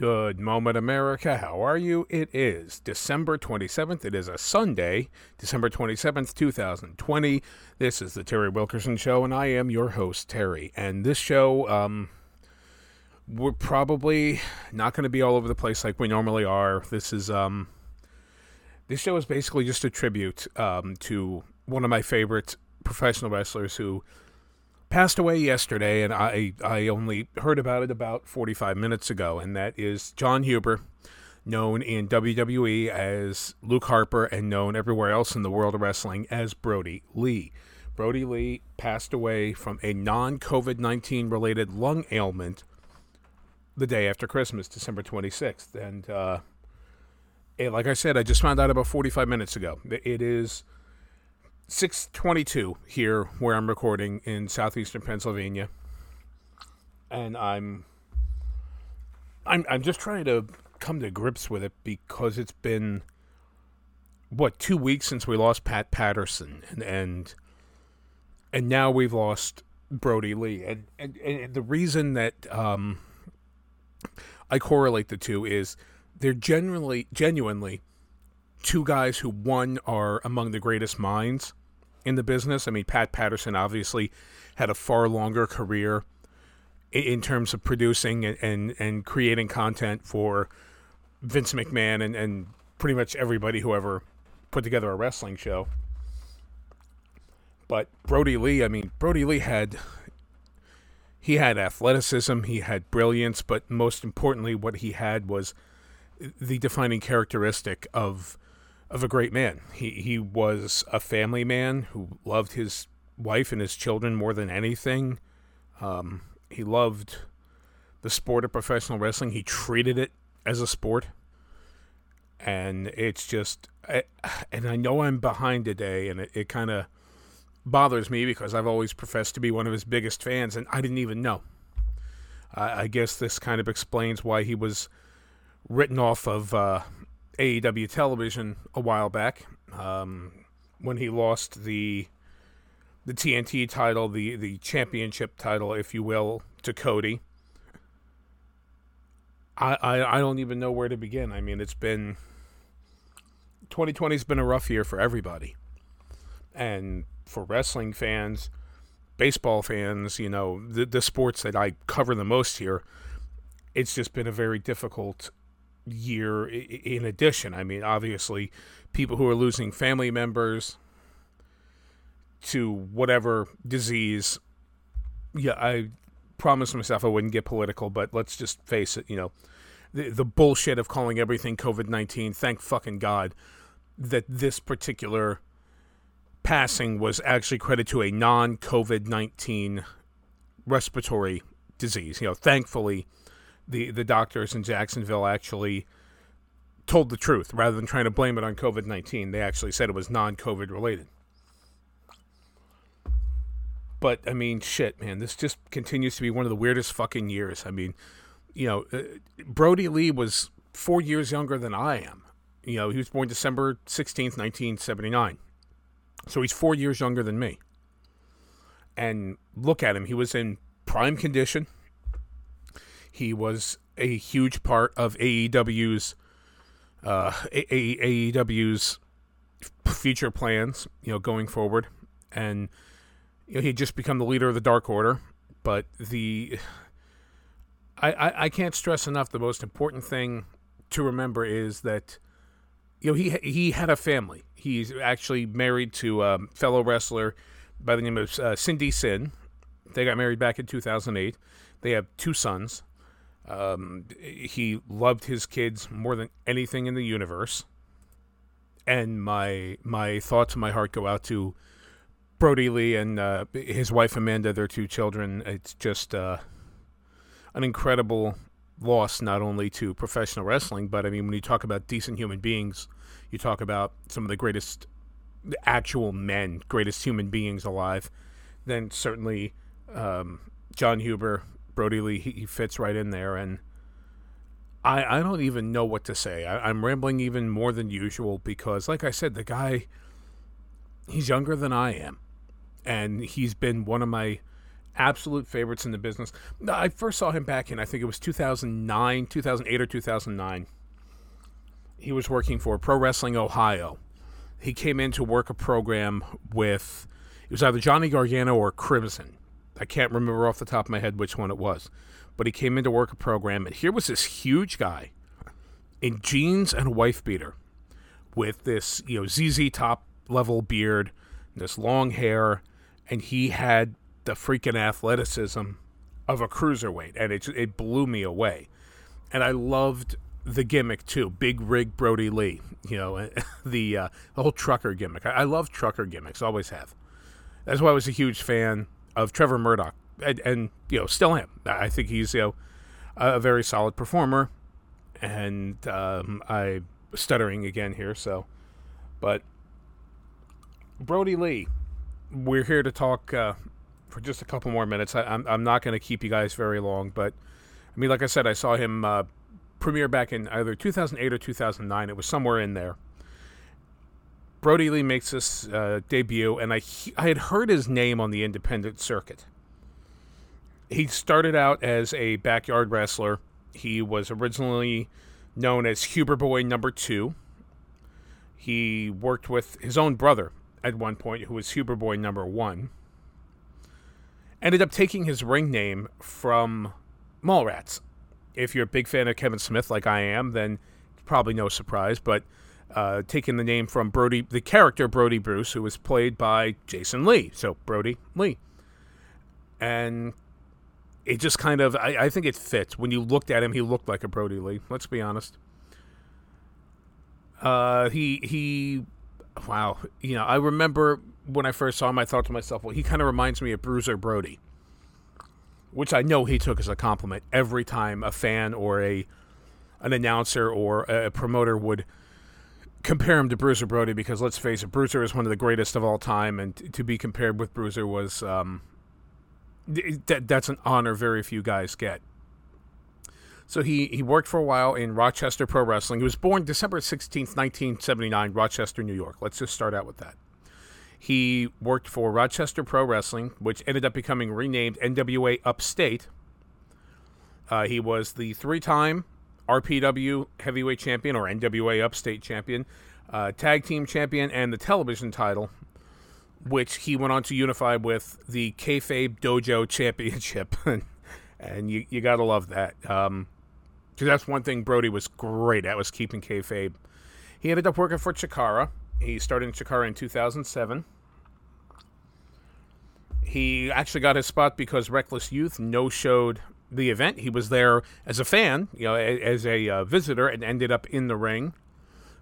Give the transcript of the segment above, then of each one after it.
Good moment, America. How are you? It is December 27th. It is a Sunday, December 27th, 2020. This is the Terry Wilkerson Show, and I am your host, Terry. And this show, um, we're probably not going to be all over the place like we normally are. This is, um, this show is basically just a tribute, um, to one of my favorite professional wrestlers who passed away yesterday, and I I only heard about it about 45 minutes ago, and that is Jon Huber, known in WWE as Luke Harper and known everywhere else in the world of wrestling as Brodie Lee. Brodie Lee passed away from a non COVID 19 related lung ailment the day after Christmas, December 26th. And uh, like I said, I just found out about 45 minutes ago. It is 622 here where I'm recording in southeastern Pennsylvania. And I'm I'm I'm just trying to come to grips with it because it's been what, 2 weeks since we lost Pat Patterson and and and now we've lost Brodie Lee. And and, and the reason that um I correlate the two is they're generally genuinely two guys who one are among the greatest minds in the business. I mean, Pat Patterson obviously had a far longer career in terms of producing and, and, and creating content for Vince McMahon and, and pretty much everybody who ever put together a wrestling show. But Brodie Lee, I mean, Brodie Lee had he had athleticism, he had brilliance, but most importantly, what he had was the defining characteristic of of a great man. He he was a family man who loved his wife and his children more than anything. Um, he loved the sport of professional wrestling. He treated it as a sport, and it's just. I, and I know I'm behind today, and it, it kind of bothers me because I've always professed to be one of his biggest fans, and I didn't even know. I guess this kind of explains why he was written off of uh, AEW television a while back um, when he lost the the TNT title, the the championship title, if you will, to Cody. I, I, I don't even know where to begin. I mean, it's been 2020's been a rough year for everybody, and for wrestling fans, baseball fans, you know, the the sports that I cover the most here. It's just been a very difficult year in addition. I mean, obviously, people who are losing family members to whatever disease. Yeah, I promised myself I wouldn't get political, but let's just face it, you know, the, the bullshit of calling everything COVID 19, thank fucking God that this particular passing was actually credited to a non COVID 19 respiratory disease. You know, thankfully, the the doctors in Jacksonville actually told the truth rather than trying to blame it on COVID nineteen. They actually said it was non COVID related. But I mean, shit, man, this just continues to be one of the weirdest fucking years. I mean, you know, uh, Brody Lee was four years younger than I am. You know, he was born December sixteenth, nineteen seventy nine. So he's four years younger than me. And look at him; he was in prime condition he was a huge part of AEW's uh, AEW's future plans, you know, going forward, and you know, he had just become the leader of the Dark Order. But the I, I, I can't stress enough the most important thing to remember is that you know he he had a family. He's actually married to a fellow wrestler by the name of uh, Cindy Sin. They got married back in 2008. They have two sons. Um, he loved his kids more than anything in the universe. And my my thoughts and my heart go out to Brodie Lee and uh, his wife Amanda, their two children. It's just uh, an incredible loss, not only to professional wrestling, but I mean, when you talk about decent human beings, you talk about some of the greatest actual men, greatest human beings alive. Then certainly um, Jon Huber, Brodie Lee, he, he fits right in there, and I I don't even know what to say. I, I'm rambling even more than usual because, like I said, the guy he's younger than I am, and he's been one of my absolute favorites in the business. I first saw him back in, I think it was 2009, 2008 or 2009. He was working for Pro Wrestling Ohio. He came in to work a program with, it was either Johnny Gargano or Crimson. I can't remember off the top of my head which one it was. But he came in to work a program, and here was this huge guy in jeans and a wife beater with this, you know, ZZ top level beard, this long hair, and he had the freaking athleticism of a cruiserweight, and it it blew me away. And I loved the gimmick too, big rig Brodie Lee. You know, the uh, the whole trucker gimmick. I, I love trucker gimmicks, always have. That's why I was a huge fan of Trevor Murdoch, and, and you know, still am. I think he's you know a very solid performer, and um, I stuttering again here, so but Brodie Lee, we're here to talk uh, for just a couple more minutes. I, am I'm, I'm not going to keep you guys very long, but I mean, like I said, I saw him uh, premiere back in either 2008 or 2009. It was somewhere in there. Brodie Lee makes this uh, debut, and I I had heard his name on the independent circuit. He started out as a backyard wrestler. He was originally known as Huber Boy Number Two. He worked with his own brother at one point, who was Huber Boy Number One ended up taking his ring name from Mallrats. If you're a big fan of Kevin Smith, like I am, then probably no surprise. But uh, taking the name from Brodie, the character Brodie Bruce, who was played by Jason Lee. So Brodie Lee, and it just kind of, I, I think it fits. When you looked at him, he looked like a Brodie Lee. Let's be honest. Uh, he he, wow. You know, I remember when I first saw him, I thought to myself, well, he kind of reminds me of Bruiser Brody, which I know he took as a compliment every time a fan or a an announcer or a promoter would compare him to Bruiser Brody because let's face it, Bruiser is one of the greatest of all time, and to be compared with Bruiser was um, that that's an honor very few guys get. So he, he worked for a while in Rochester Pro Wrestling. He was born December 16th, 1979, Rochester, New York. Let's just start out with that. He worked for Rochester Pro Wrestling, which ended up becoming renamed NWA Upstate. Uh, he was the three time RPW Heavyweight Champion or NWA Upstate Champion, uh, Tag Team Champion, and the television title, which he went on to unify with the Kayfabe Dojo Championship. and you, you got to love that. Because um, that's one thing Brodie was great at, was keeping kayfabe. He ended up working for Chikara, he started in Chikara in 2007. He actually got his spot because Reckless Youth no showed the event. He was there as a fan, you know, as a uh, visitor, and ended up in the ring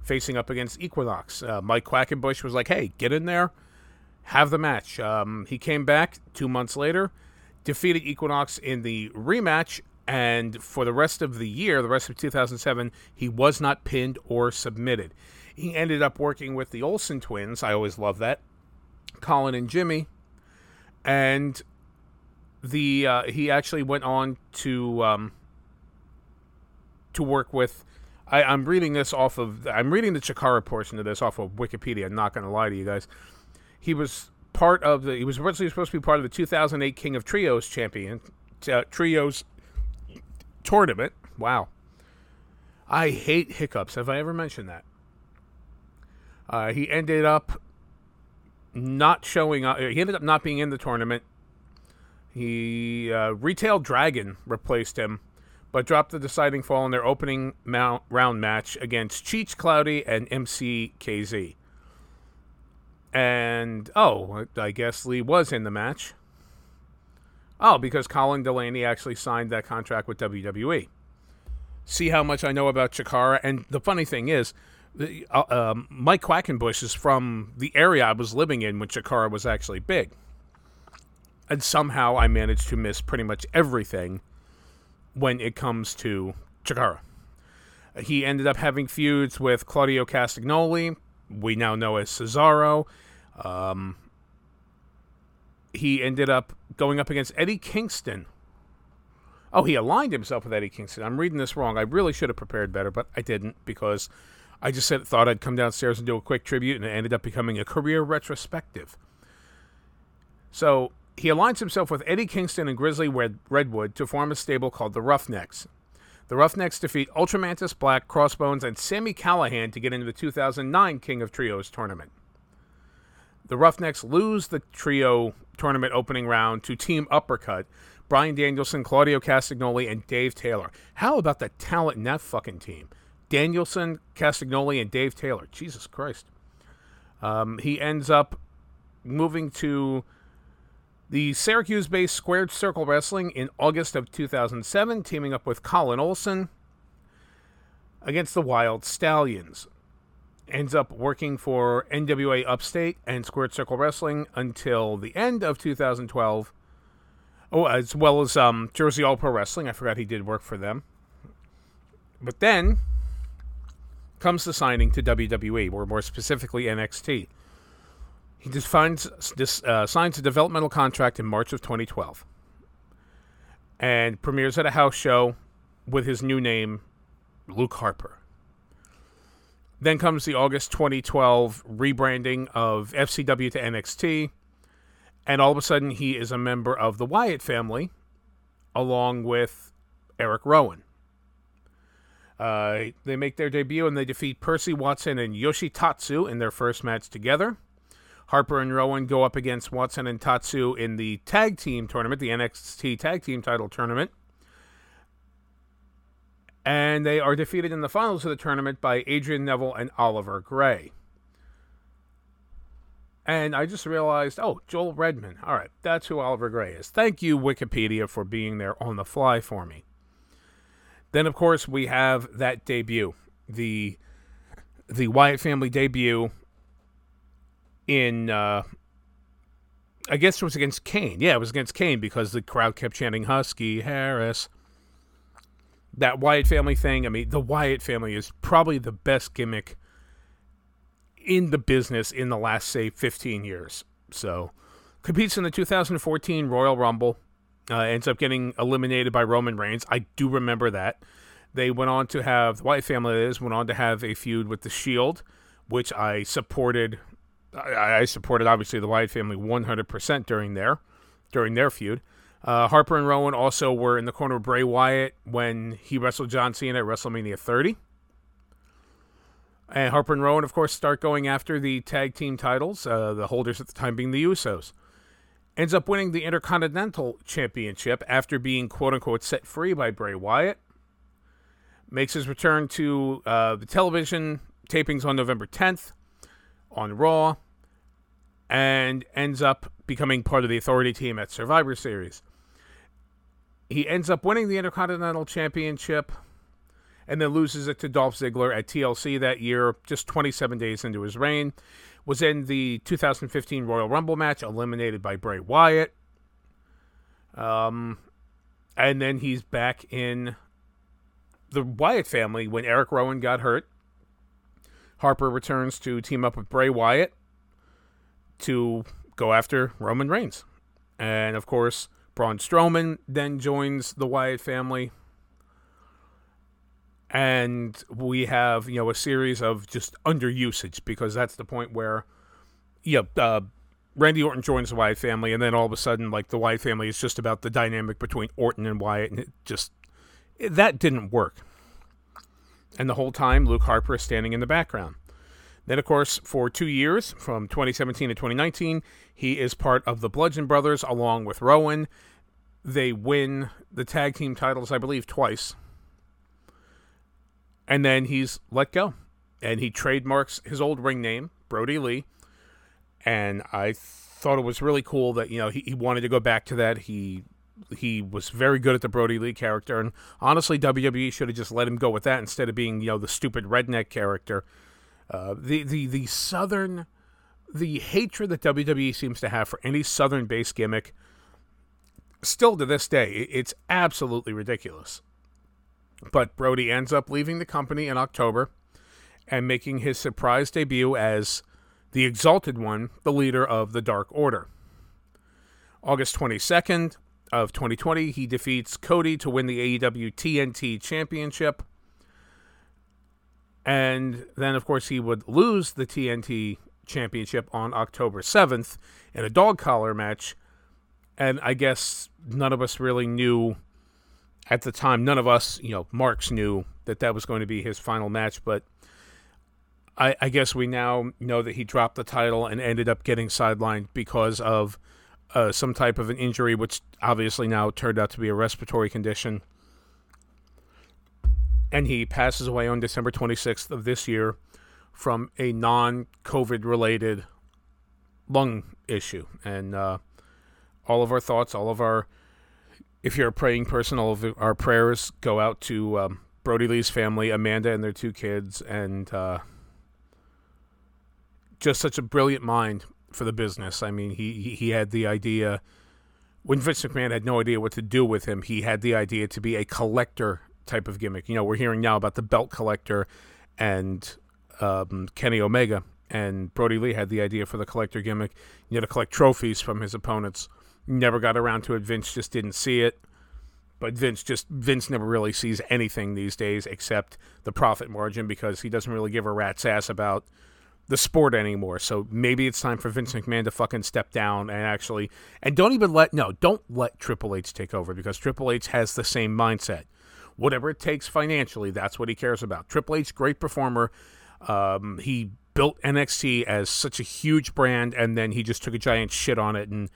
facing up against Equinox. Uh, Mike Quackenbush was like, hey, get in there, have the match. Um, he came back two months later, defeated Equinox in the rematch, and for the rest of the year, the rest of 2007, he was not pinned or submitted. He ended up working with the Olsen twins. I always love that. Colin and Jimmy. And the uh, he actually went on to um, to work with. I, I'm reading this off of. I'm reading the Chikara portion of this off of Wikipedia. I'm not going to lie to you guys. He was part of the. He was originally supposed to be part of the 2008 King of Trios champion uh, Trios tournament. Wow. I hate hiccups. Have I ever mentioned that? Uh, he ended up not showing up. He ended up not being in the tournament. He uh, Retail Dragon replaced him, but dropped the deciding fall in their opening mount, round match against Cheech Cloudy and MCKZ. And oh, I guess Lee was in the match. Oh, because Colin Delaney actually signed that contract with WWE. See how much I know about Chikara. And the funny thing is, uh, um, Mike Quackenbush is from the area I was living in when Chikara was actually big. And somehow I managed to miss pretty much everything when it comes to Chikara. He ended up having feuds with Claudio Castagnoli, we now know as Cesaro. Um, he ended up going up against Eddie Kingston. Oh, he aligned himself with Eddie Kingston. I'm reading this wrong. I really should have prepared better, but I didn't because I just said thought I'd come downstairs and do a quick tribute, and it ended up becoming a career retrospective. So he aligns himself with Eddie Kingston and Grizzly Redwood to form a stable called the Roughnecks. The Roughnecks defeat Ultramantis Black, Crossbones, and Sami Callihan to get into the 2009 King of Trios tournament. The Roughnecks lose the trio tournament opening round to Team Uppercut, Bryan Danielson, Claudio Castagnoli, and Dave Taylor. How about the talent in that fucking team? Danielson, Castagnoli, and Dave Taylor. Jesus Christ. Um, he ends up moving to the Syracuse based Squared Circle Wrestling in August of 2007, teaming up with Colin Olsen against the Wild Stallions. Ends up working for NWA Upstate and Squared Circle Wrestling until the end of 2012. Oh, as well as um, Jersey All Pro Wrestling. I forgot he did work for them. But then comes the signing to WWE, or more specifically NXT. He just finds this uh, signs a developmental contract in March of 2012, and premieres at a house show with his new name, Luke Harper. Then comes the August 2012 rebranding of FCW to NXT, and all of a sudden he is a member of the Wyatt family, along with Eric Rowan. Uh, they make their debut and they defeat Percy Watson and Yoshi Tatsu in their first match together. Harper and Rowan go up against Watson and Tatsu in the tag team tournament, the NXT tag team title tournament. And they are defeated in the finals of the tournament by Adrian Neville and Oliver Grey. And I just realized, oh, Joel Redman. All right, that's who Oliver Grey is. Thank you, Wikipedia, for being there on the fly for me. Then, of course, we have that debut, the the Wyatt family debut in uh, I guess it was against Kane. Yeah, it was against Kane because the crowd kept chanting Husky Harris. That Wyatt family thing, I mean, the Wyatt family is probably the best gimmick in the business in the last, say, 15 years. So, competes in the 2014 Royal Rumble, uh, ends up getting eliminated by Roman Reigns. I do remember that. They went on to have, the Wyatt family is, went on to have a feud with The Shield, which I supported I, I supported obviously the Wyatt family 100% during their during their feud. Uh, Harper and Rowan also were in the corner of Bray Wyatt when he wrestled John Cena at WrestleMania 30. And Harper and Rowan, of course, start going after the tag team titles, uh, the holders at the time being the Usos. Ends up winning the Intercontinental Championship after being quote unquote set free by Bray Wyatt. Makes his return to uh, the television tapings on November 10th on Raw and ends up becoming part of the Authority team at Survivor Series. He ends up winning the Intercontinental Championship and then loses it to Dolph Ziggler at TLC that year, just 27 days into his reign. Was in the 2015 Royal Rumble match, eliminated by Bray Wyatt. Um, and then he's back in the Wyatt family when Eric Rowan got hurt Harper returns to team up with Bray Wyatt to go after Roman Reigns. And of course, Braun Strowman then joins the Wyatt family. And we have, you know, a series of just underusage because that's the point where, yeah, uh, Randy Orton joins the Wyatt family, and then all of a sudden, like the Wyatt family is just about the dynamic between Orton and Wyatt, and it just that didn't work. And the whole time, Luke Harper is standing in the background. Then, of course, for two years, from 2017 to 2019, he is part of the Bludgeon Brothers along with Rowan. They win the tag team titles, I believe, twice. And then he's let go. And he trademarks his old ring name, Brodie Lee. And I thought it was really cool that, you know, he, he wanted to go back to that. He he was very good at the Brodie Lee character, and honestly, WWE should have just let him go with that instead of being, you know, the stupid redneck character. Uh, the the the southern, the hatred that WWE seems to have for any southern-based gimmick, still to this day, it's absolutely ridiculous. But Brodie ends up leaving the company in October and making his surprise debut as the Exalted One, the leader of the Dark Order. August 22nd, of 2020, he defeats Cody to win the AEW TNT Championship. And then, of course, he would lose the TNT Championship on October 7th in a dog collar match and I guess none of us really knew at the time. None of us, you know, Marks knew that that was going to be his final match, but I, I guess we now know that he dropped the title and ended up getting sidelined because of uh, some type of an injury, which obviously now turned out to be a respiratory condition. And he passes away on December 26th of this year from a non COVID related lung issue. And uh, all of our thoughts, all of our, if you're a praying person, all of our prayers go out to um, Brodie Lee's family, Amanda and their two kids, and uh, just such a brilliant mind for the business. I mean, he, he had the idea when Vince McMahon had no idea what to do with him. He had the idea to be a collector type of gimmick. You know, we're hearing now about the belt collector and um, Kenny Omega, and Brodie Lee had the idea for the collector gimmick. You had to collect trophies from his opponents. Never got around to it. Vince just didn't see it. But Vince just Vince never really sees anything these days except the profit margin because he doesn't really give a rat's ass about the sport anymore. So maybe it's time for Vince McMahon to fucking step down and actually and don't even let no, don't let Triple H take over because Triple H has the same mindset. Whatever it takes financially, that's what he cares about. Triple H, great performer. Um, he built NXT as such a huge brand, and then he just took a giant shit on it. And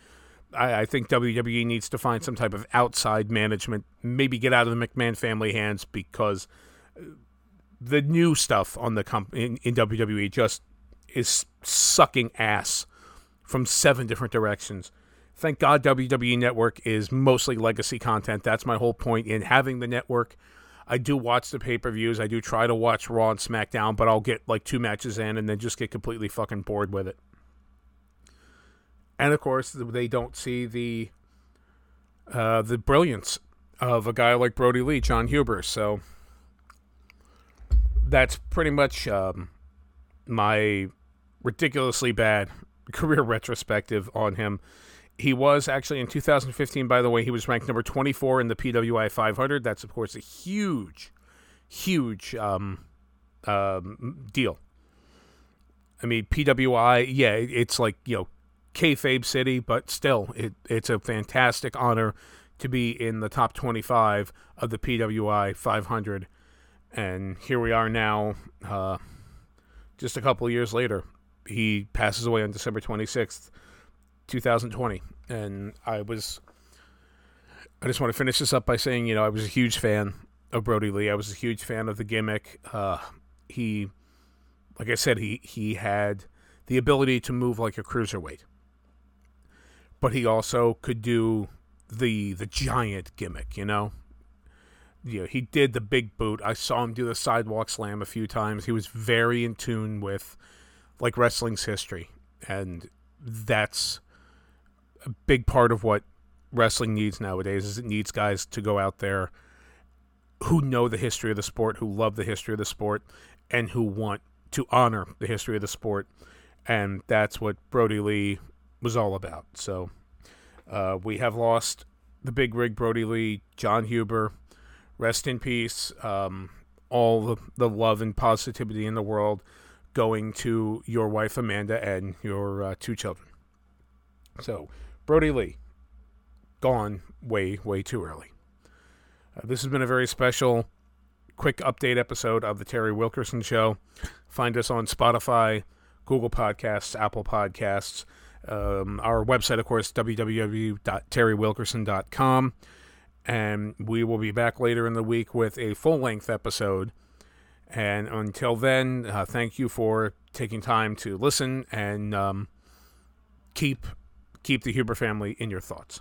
I, I think WWE needs to find some type of outside management, maybe get out of the McMahon family hands because the new stuff on the comp in, in WWE just is sucking ass from seven different directions. Thank God WWE Network is mostly legacy content. That's my whole point in having the network. I do watch the pay per views. I do try to watch Raw and SmackDown, but I'll get like two matches in and then just get completely fucking bored with it. And of course, they don't see the uh, the brilliance of a guy like Brodie Lee, Jon Huber. So that's pretty much um, my ridiculously bad career retrospective on him. He was actually in 2015, by the way, he was ranked number 24 in the PWI 500. That's, of course, a huge, huge um, um, deal. I mean, PWI, yeah, it's like, you know, kayfabe city, but still, it, it's a fantastic honor to be in the top 25 of the PWI 500. And here we are now, uh, just a couple years later he passes away on December 26th, 2020. And I was, I just want to finish this up by saying, you know, I was a huge fan of Brodie Lee. I was a huge fan of the gimmick. Uh, he, like I said, he, he had the ability to move like a cruiserweight, but he also could do the the giant gimmick, you know. You know, he did the big boot. I saw him do the sidewalk slam a few times. He was very in tune with like wrestling's history, and that's a big part of what wrestling needs nowadays. Is it needs guys to go out there who know the history of the sport, who love the history of the sport, and who want to honor the history of the sport, and that's what Brodie Lee was all about. So uh, we have lost the big rig Brodie Lee, Jon Huber. Rest in peace. Um, all the, the love and positivity in the world going to your wife Amanda and your uh, two children. So, Brodie Lee, gone way, way too early. Uh, this has been a very special, quick update episode of the Terry Wilkerson Show. Find us on Spotify, Google Podcasts, Apple Podcasts. Um, our website, of course, www.terrywilkerson.com. And we will be back later in the week with a full length episode and until then, uh, thank you for taking time to listen and um, keep keep the Huber family in your thoughts.